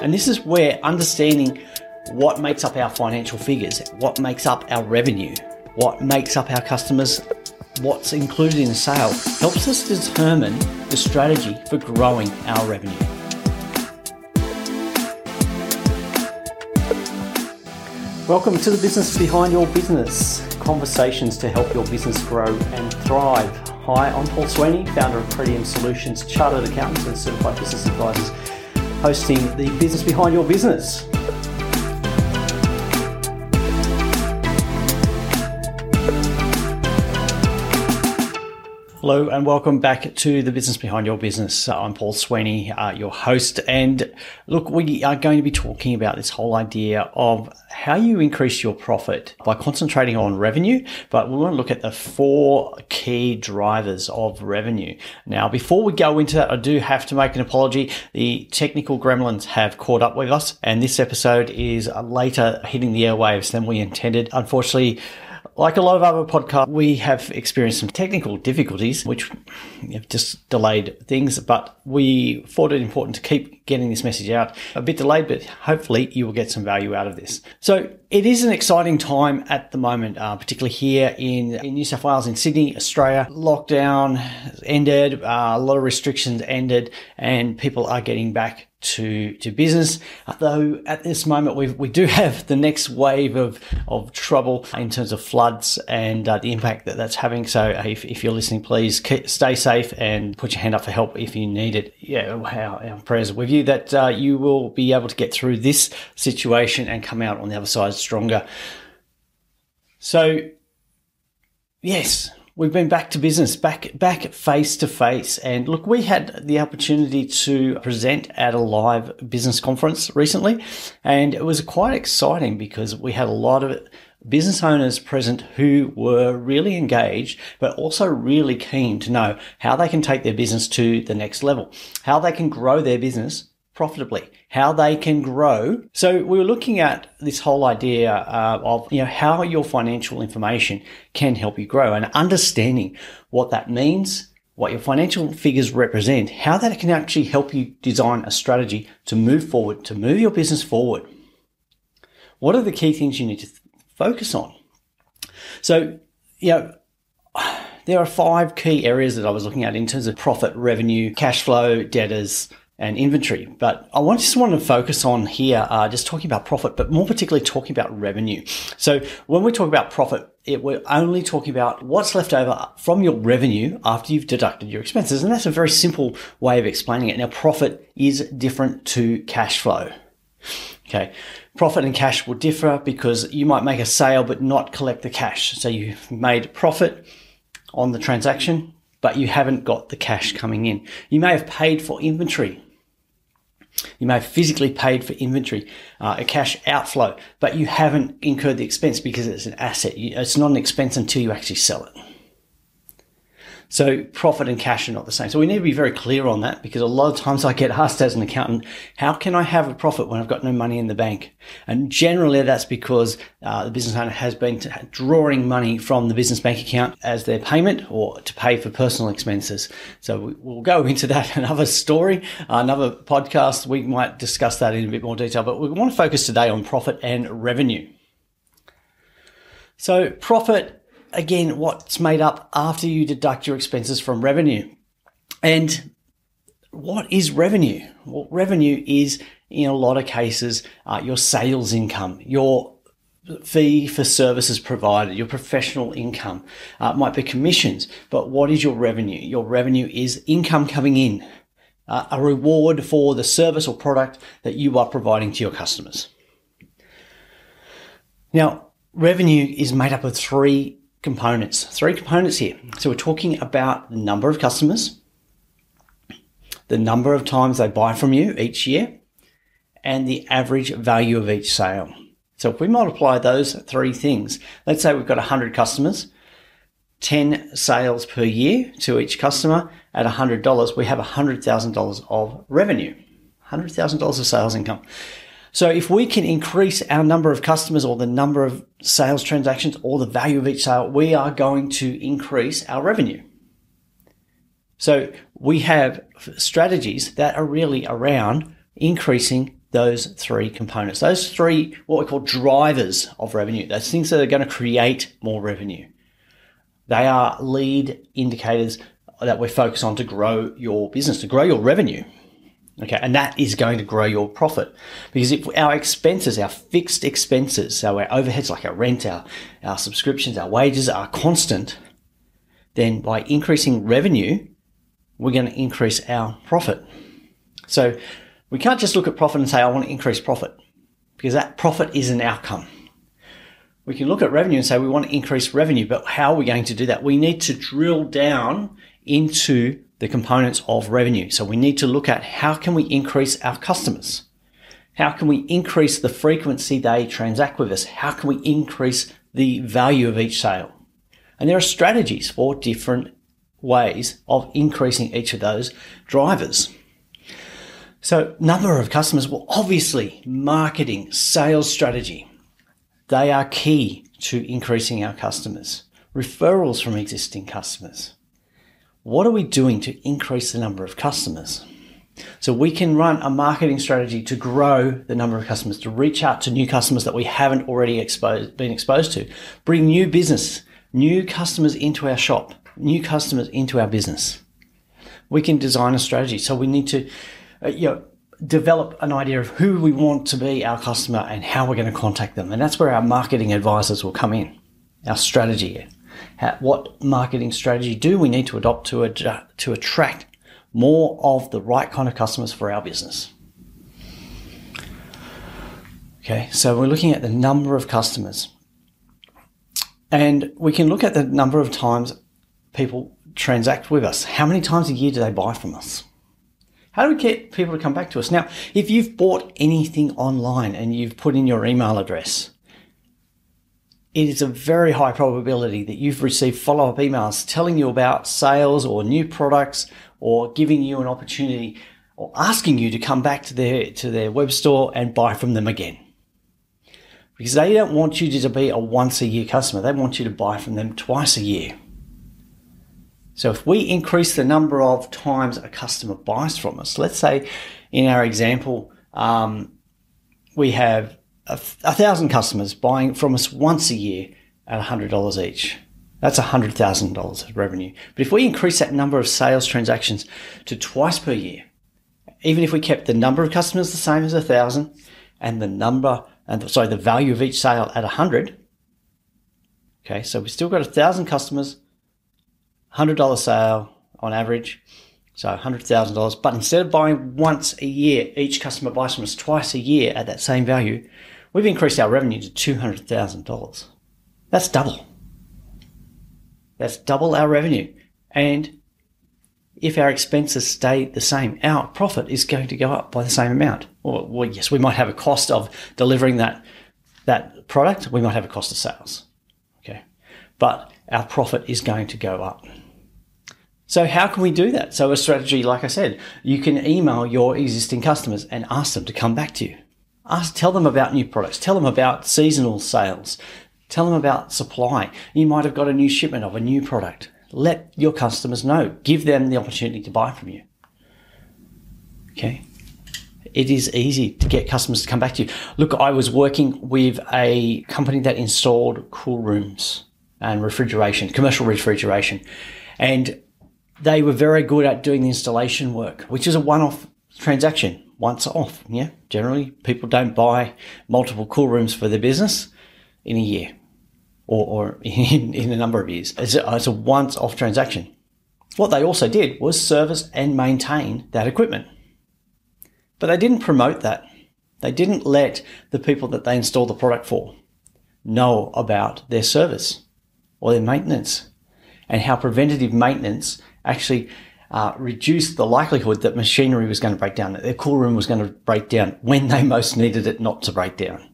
And this is where understanding what makes up our financial figures, what makes up our revenue, what makes up our customers, what's included in a sale, helps us determine the strategy for growing our revenue. Welcome to the business behind your business conversations to help your business grow and thrive. Hi, I'm Paul Sweeney, founder of Pretium Solutions, chartered accountants and certified business advisors hosting the business behind your business. Hello and welcome back to the business behind your business. Uh, I'm Paul Sweeney, uh, your host. And look, we are going to be talking about this whole idea of how you increase your profit by concentrating on revenue. But we want to look at the four key drivers of revenue. Now, before we go into that, I do have to make an apology. The technical gremlins have caught up with us, and this episode is later hitting the airwaves than we intended. Unfortunately, like a lot of other podcasts, we have experienced some technical difficulties, which have just delayed things, but we thought it important to keep getting this message out. A bit delayed, but hopefully you will get some value out of this. So it is an exciting time at the moment, uh, particularly here in, in, New South Wales, in Sydney, Australia. Lockdown ended, uh, a lot of restrictions ended, and people are getting back to to business. Though at this moment we we do have the next wave of of trouble in terms of floods and uh, the impact that that's having. So uh, if, if you're listening, please stay safe and put your hand up for help if you need it. Yeah, our, our prayers with you that uh, you will be able to get through this situation and come out on the other side stronger. So yes, we've been back to business, back back face to face. And look, we had the opportunity to present at a live business conference recently, and it was quite exciting because we had a lot of business owners present who were really engaged, but also really keen to know how they can take their business to the next level, how they can grow their business profitably, how they can grow. So we were looking at this whole idea uh, of you know how your financial information can help you grow and understanding what that means. What your financial figures represent, how that can actually help you design a strategy to move forward, to move your business forward. What are the key things you need to th- focus on? So, you know, there are five key areas that I was looking at in terms of profit, revenue, cash flow, debtors, and inventory. But I just want to focus on here, uh, just talking about profit, but more particularly talking about revenue. So when we talk about profit, it, we're only talking about what's left over from your revenue after you've deducted your expenses. And that's a very simple way of explaining it. Now, profit is different to cash flow. Okay. Profit and cash will differ because you might make a sale but not collect the cash. So you've made profit on the transaction, but you haven't got the cash coming in. You may have paid for inventory. You may have physically paid for inventory, uh, a cash outflow, but you haven't incurred the expense because it's an asset. It's not an expense until you actually sell it. So profit and cash are not the same. So we need to be very clear on that because a lot of times I get asked as an accountant, how can I have a profit when I've got no money in the bank? And generally that's because uh, the business owner has been drawing money from the business bank account as their payment or to pay for personal expenses. So we'll go into that another story, another podcast. We might discuss that in a bit more detail, but we want to focus today on profit and revenue. So profit again, what's made up after you deduct your expenses from revenue. And what is revenue? Well, revenue is, in a lot of cases, uh, your sales income, your fee for services provided, your professional income. Uh, might be commissions, but what is your revenue? Your revenue is income coming in, uh, a reward for the service or product that you are providing to your customers. Now, revenue is made up of three components, three components here. So we're talking about the number of customers, the number of times they buy from you each year, and the average value of each sale. So if we multiply those three things, let's say we've got 100 customers, 10 sales per year to each customer at $100, we have $100,000 of revenue, $100,000 of sales income. So if we can increase our number of customers or the number of sales transactions or the value of each sale, we are going to increase our revenue. So we have strategies that are really around increasing those three components, those three, what we call drivers of revenue, those things that are going to create more revenue. They are lead indicators that we focus on to grow your business, to grow your revenue. Okay, and that is going to grow your profit because if our expenses, our fixed expenses, so our overheads like our rent, our, our subscriptions, our wages are constant, then by increasing revenue, we're going to increase our profit. So we can't just look at profit and say, I want to increase profit because that profit is an outcome. We can look at revenue and say we want to increase revenue, but how are we going to do that? We need to drill down into the components of revenue. So we need to look at how can we increase our customers? How can we increase the frequency they transact with us? How can we increase the value of each sale? And there are strategies for different ways of increasing each of those drivers. So number of customers, well, obviously marketing, sales strategy, they are key to increasing our customers. Referrals from existing customers, what are we doing to increase the number of customers? So we can run a marketing strategy to grow the number of customers, to reach out to new customers that we haven't already exposed, been exposed to, bring new business, new customers into our shop, new customers into our business. We can design a strategy. So we need to, uh, you know, develop an idea of who we want to be our customer and how we're going to contact them. And that's where our marketing advisors will come in, our strategy how, what marketing strategy do we need to adopt to, to attract more of the right kind of customers for our business? Okay, so we're looking at the number of customers. And we can look at the number of times people transact with us. How many times a year do they buy from us? How do we get people to come back to us? Now, if you've bought anything online and you've put in your email address, it is a very high probability that you've received follow up emails telling you about sales or new products or giving you an opportunity or asking you to come back to their, to their web store and buy from them again. Because they don't want you to be a once a year customer. They want you to buy from them twice a year. So if we increase the number of times a customer buys from us, let's say in our example, um, we have a, a thousand customers buying from us once a year at $100 each. That's $100,000 of revenue. But if we increase that number of sales transactions to twice per year, even if we kept the number of customers the same as a thousand and the number and sorry, the value of each sale at a hundred. Okay. So we've still got a thousand customers, hundred dollar sale on average. So $100,000. But instead of buying once a year, each customer buys from us twice a year at that same value. We've increased our revenue to $200,000. That's double. That's double our revenue. And if our expenses stay the same, our profit is going to go up by the same amount. Or, well, yes, we might have a cost of delivering that, that product. We might have a cost of sales. Okay. But our profit is going to go up. So how can we do that? So a strategy, like I said, you can email your existing customers and ask them to come back to you. Ask, tell them about new products. Tell them about seasonal sales. Tell them about supply. You might have got a new shipment of a new product. Let your customers know. Give them the opportunity to buy from you. Okay. It is easy to get customers to come back to you. Look, I was working with a company that installed cool rooms and refrigeration, commercial refrigeration. And they were very good at doing the installation work, which is a one-off transaction, once off. Yeah, generally people don't buy multiple cool rooms for their business in a year or, or in, in a number of years. It's a, it's a once-off transaction. What they also did was service and maintain that equipment. But they didn't promote that. They didn't let the people that they installed the product for know about their service or their maintenance and how preventative maintenance actually uh, reduced the likelihood that machinery was going to break down, that their cool room was going to break down when they most needed it not to break down.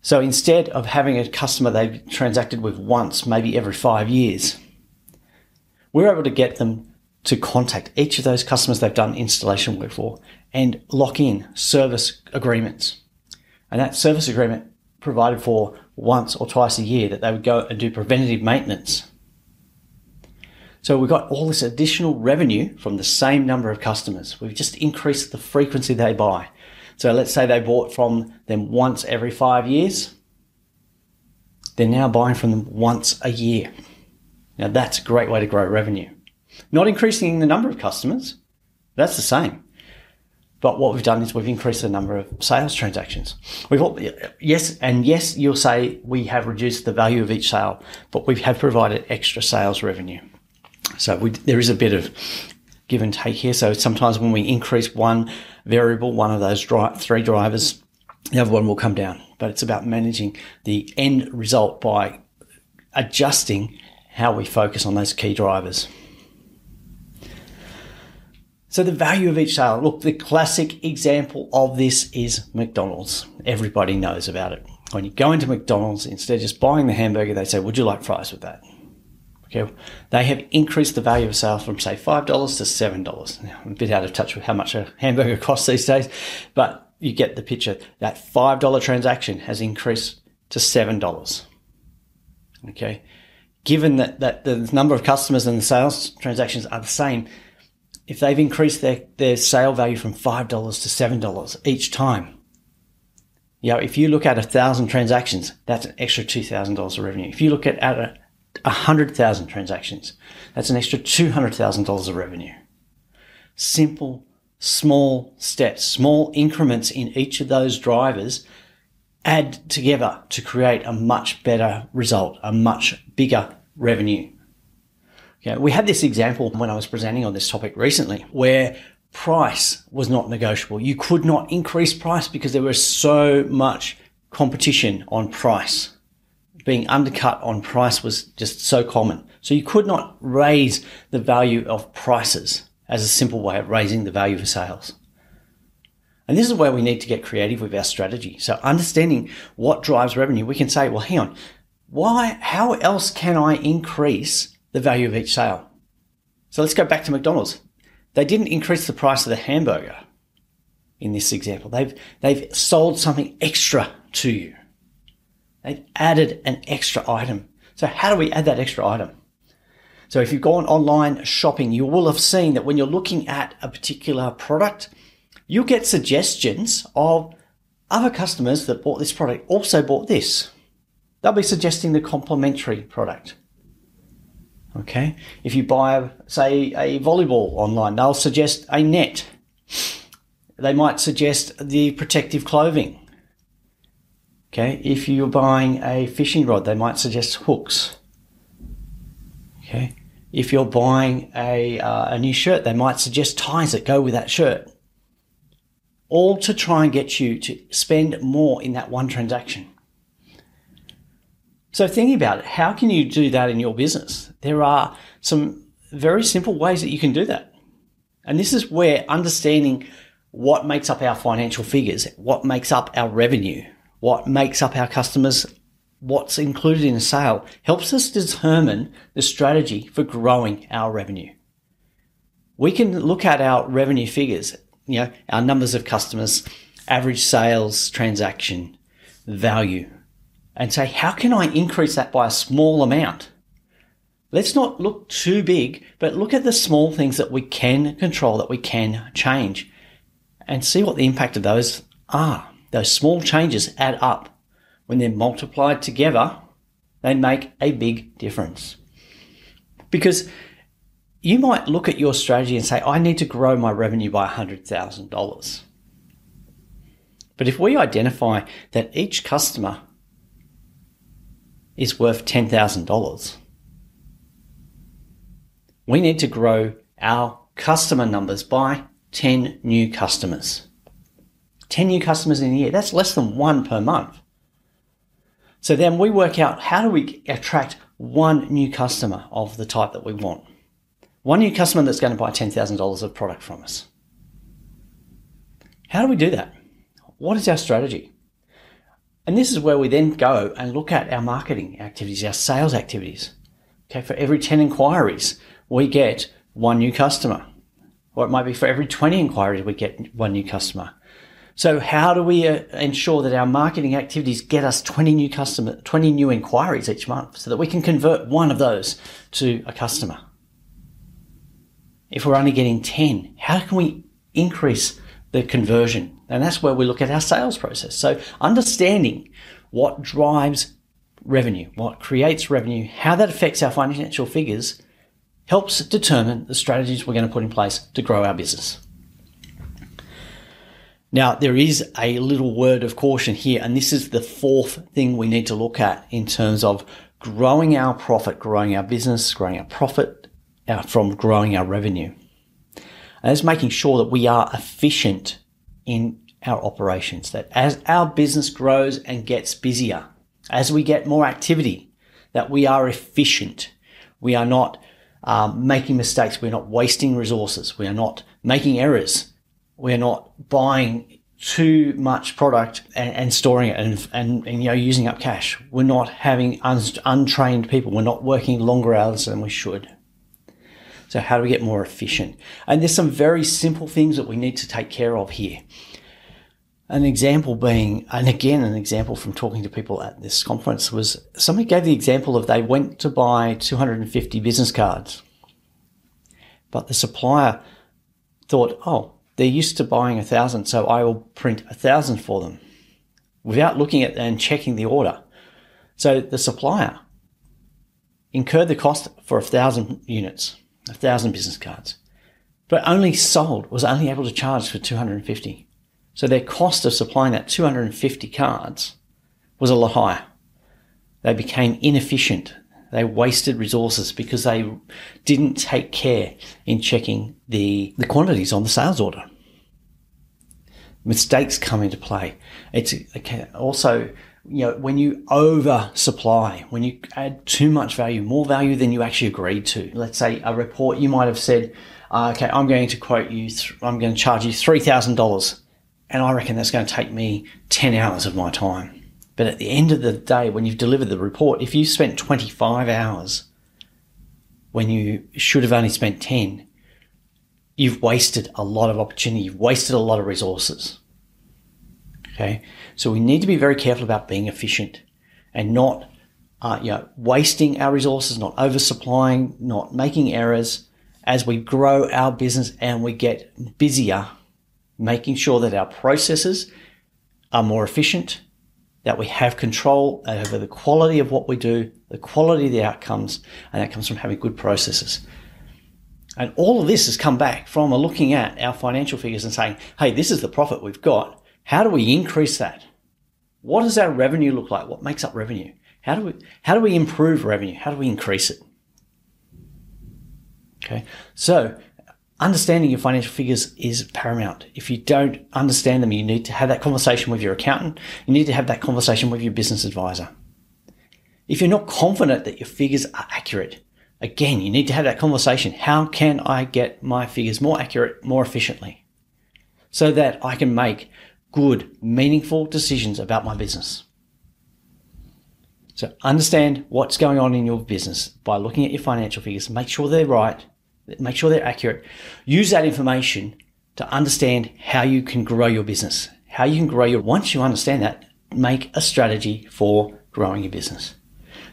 So instead of having a customer they've transacted with once, maybe every five years, we're able to get them to contact each of those customers they've done installation work for and lock in service agreements. And that service agreement provided for once or twice a year that they would go and do preventative maintenance So we've got all this additional revenue from the same number of customers. We've just increased the frequency they buy. So let's say they bought from them once every five years. They're now buying from them once a year. Now that's a great way to grow revenue. Not increasing the number of customers, that's the same. But what we've done is we've increased the number of sales transactions. We've all, yes, and yes, you'll say we have reduced the value of each sale, but we have provided extra sales revenue. So we, there is a bit of give and take here. So sometimes when we increase one variable, one of those dri- three drivers, the other one will come down. But it's about managing the end result by adjusting how we focus on those key drivers. So the value of each sale. Look, the classic example of this is McDonald's. Everybody knows about it. When you go into McDonald's, instead of just buying the hamburger, they say, would you like fries with that? Okay. They have increased the value of sales from say $5 to $7. Now, I'm a bit out of touch with how much a hamburger costs these days, but you get the picture. That $5 transaction has increased to $7. Okay. Given that, that the number of customers and the sales transactions are the same, if they've increased their, their sale value from $5 to $7 each time, you know, if you look at a thousand transactions, that's an extra $2,000 of revenue. If you look at, at a, 100,000 transactions, that's an extra $200,000 of revenue. Simple, small steps, small increments in each of those drivers add together to create a much better result, a much bigger revenue yeah, we had this example when I was presenting on this topic recently where price was not negotiable. You could not increase price because there was so much competition on price. Being undercut on price was just so common. So you could not raise the value of prices as a simple way of raising the value of sales. And this is where we need to get creative with our strategy. So understanding what drives revenue, we can say, well, hang on, why, how else can I increase the value of each sale. So let's go back to McDonald's. They didn't increase the price of the hamburger in this example. They've, they've sold something extra to you. They've added an extra item. So how do we add that extra item? So if you've gone online shopping, you will have seen that when you're looking at a particular product, you'll get suggestions of other customers that bought this product also bought this. They'll be suggesting the complementary product. Okay. If you buy, say, a volleyball online, they'll suggest a net. They might suggest the protective clothing. Okay. If you're buying a fishing rod, they might suggest hooks. Okay. If you're buying a, uh, a new shirt, they might suggest ties that go with that shirt. All to try and get you to spend more in that one transaction. So thinking about it, how can you do that in your business? There are some very simple ways that you can do that. And this is where understanding what makes up our financial figures, what makes up our revenue, what makes up our customers, what's included in a sale helps us determine the strategy for growing our revenue. We can look at our revenue figures, you know, our numbers of customers, average sales transaction, value, and say, how can I increase that by a small amount? Let's not look too big, but look at the small things that we can control, that we can change, and see what the impact of those are. Those small changes add up. When they're multiplied together, they make a big difference. Because you might look at your strategy and say, I need to grow my revenue by $100,000. But if we identify that each customer is worth $10,000. We need to grow our customer numbers by 10 new customers. 10 new customers in a year, that's less than one per month. So then we work out how do we attract one new customer of the type that we want? One new customer that's going to buy $10,000 of product from us. How do we do that? What is our strategy? And this is where we then go and look at our marketing activities, our sales activities. Okay, for every 10 inquiries, we get one new customer. Or it might be for every 20 inquiries, we get one new customer. So how do we uh, ensure that our marketing activities get us 20 new customer, 20 new inquiries each month so that we can convert one of those to a customer? If we're only getting 10, how can we increase the conversion? And that's where we look at our sales process. So understanding what drives revenue, what creates revenue, how that affects our financial figures helps determine the strategies we're going to put in place to grow our business. Now, there is a little word of caution here, and this is the fourth thing we need to look at in terms of growing our profit, growing our business, growing our profit uh, from growing our revenue. And it's making sure that we are efficient in our operations, that as our business grows and gets busier, as we get more activity, that we are efficient. We are not um, making mistakes. We're not wasting resources. We are not making errors we're not buying too much product and, and storing it and, and, and, you know using up cash. We're not having un, untrained people. We're not working longer hours than we should. So how do we get more efficient? And there's some very simple things that we need to take care of here. An example being, and again, an example from talking to people at this conference was somebody gave the example of they went to buy 250 business cards, but the supplier thought, oh, they're used to buying a thousand, so I will print a thousand for them without looking at and checking the order. So the supplier incurred the cost for a thousand units, a thousand business cards, but only sold, was only able to charge for 250. So their cost of supplying that 250 cards was a lot higher. They became inefficient. They wasted resources because they didn't take care in checking the, the quantities on the sales order. Mistakes come into play. It's also, you know, when you oversupply, when you add too much value, more value than you actually agreed to. Let's say a report, you might have said, uh, okay, I'm going to quote you, th- I'm going to charge you $3,000. And I reckon that's going to take me 10 hours of my time. But at the end of the day, when you've delivered the report, if you spent 25 hours when you should have only spent 10, you've wasted a lot of opportunity. You've wasted a lot of resources. Okay. So we need to be very careful about being efficient and not, uh, you know, wasting our resources, not oversupplying, not making errors as we grow our business and we get busier, making sure that our processes are more efficient that we have control over the quality of what we do, the quality of the outcomes, and that comes from having good processes. And all of this has come back from looking at our financial figures and saying, hey, this is the profit we've got. How do we increase that? What does our revenue look like? What makes up revenue? How do we, how do we improve revenue? How do we increase it? Okay. So understanding your financial figures is paramount. If you don't understand them, you need to have that conversation with your accountant. You need to have that conversation with your business advisor. If you're not confident that your figures are accurate, again, you need to have that conversation. How can I get my figures more accurate, more efficiently so that I can make good, meaningful decisions about my business? So understand what's going on in your business by looking at your financial figures. Make sure they're right make sure they're accurate. Use that information to understand how you can grow your business, how you can grow your, once you understand that, make a strategy for growing your business.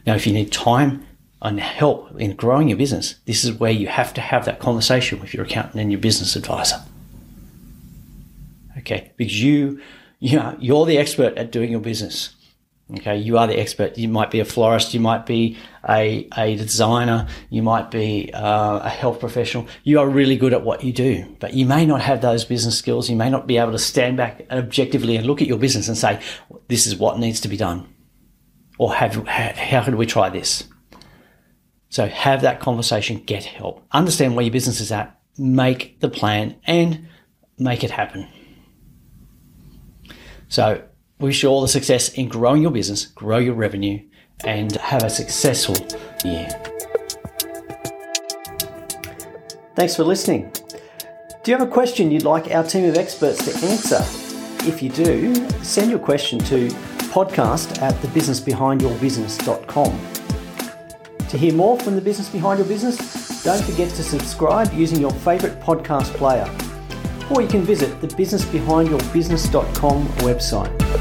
Now, if you need time and help in growing your business, this is where you have to have that conversation with your accountant and your business advisor. Okay, because you, you know, you're the expert at doing your business. Okay, you are the expert. You might be a florist, you might be a, a designer, you might be uh, a health professional. You are really good at what you do, but you may not have those business skills. You may not be able to stand back objectively and look at your business and say, this is what needs to be done. Or have, how could we try this? So have that conversation, get help, understand where your business is at, make the plan and make it happen. So wish you all the success in growing your business, grow your revenue, and have a successful year. Thanks for listening. Do you have a question you'd like our team of experts to answer? If you do, send your question to podcast at thebusinessbehindyourbusiness.com. To hear more from the business behind your business, don't forget to subscribe using your favourite podcast player. Or you can visit the businessbehindyourbusiness.com website.